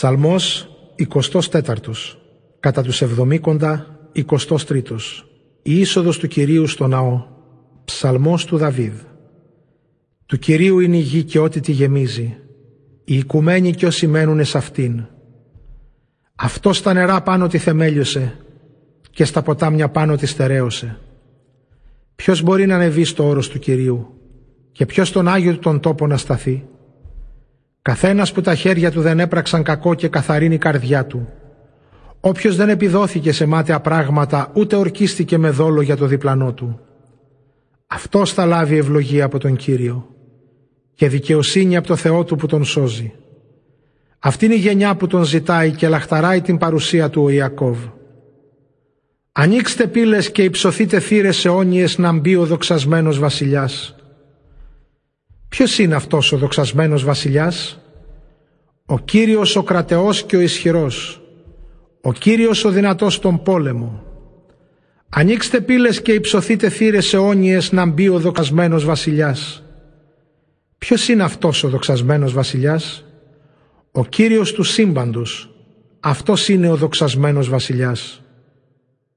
Ψαλμός 24 κατά τους εβδομήκοντα 23 Η είσοδος του Κυρίου στο ναό Ψαλμός του Δαβίδ Του Κυρίου είναι η γη και ό,τι τη γεμίζει οι οικουμένοι και όσοι μένουν σε αυτήν. Αυτός στα νερά πάνω τη θεμέλιωσε και στα ποτάμια πάνω τη στερέωσε. Ποιος μπορεί να ανεβεί στο όρος του Κυρίου και ποιος στον Άγιο του τον τόπο να σταθεί; Καθένας που τα χέρια του δεν έπραξαν κακό και καθαρίνει η καρδιά του. Όποιος δεν επιδόθηκε σε μάτια πράγματα ούτε ορκίστηκε με δόλο για το διπλανό του. Αυτός θα λάβει ευλογία από τον Κύριο και δικαιοσύνη από το Θεό του που τον σώζει. Αυτή είναι η γενιά που τον ζητάει και λαχταράει την παρουσία του ο Ιακώβ. Ανοίξτε πύλες και υψωθείτε θύρες αιώνιες να μπει ο δοξασμένος βασιλιάς. Ποιος είναι αυτός ο δοξασμένος βασιλιάς; Ο Κύριος ο κρατεός και ο ισχυρός. Ο Κύριος ο δυνατός στον πόλεμο. Ανοίξτε πύλες και υψωθείτε θύρες αιώνιες να μπει ο δοξασμένος βασιλιάς. Ποιος είναι αυτός ο δοξασμένος βασιλιάς; Ο Κύριος του σύμπαντος. Αυτός είναι ο δοξασμένος βασιλιάς.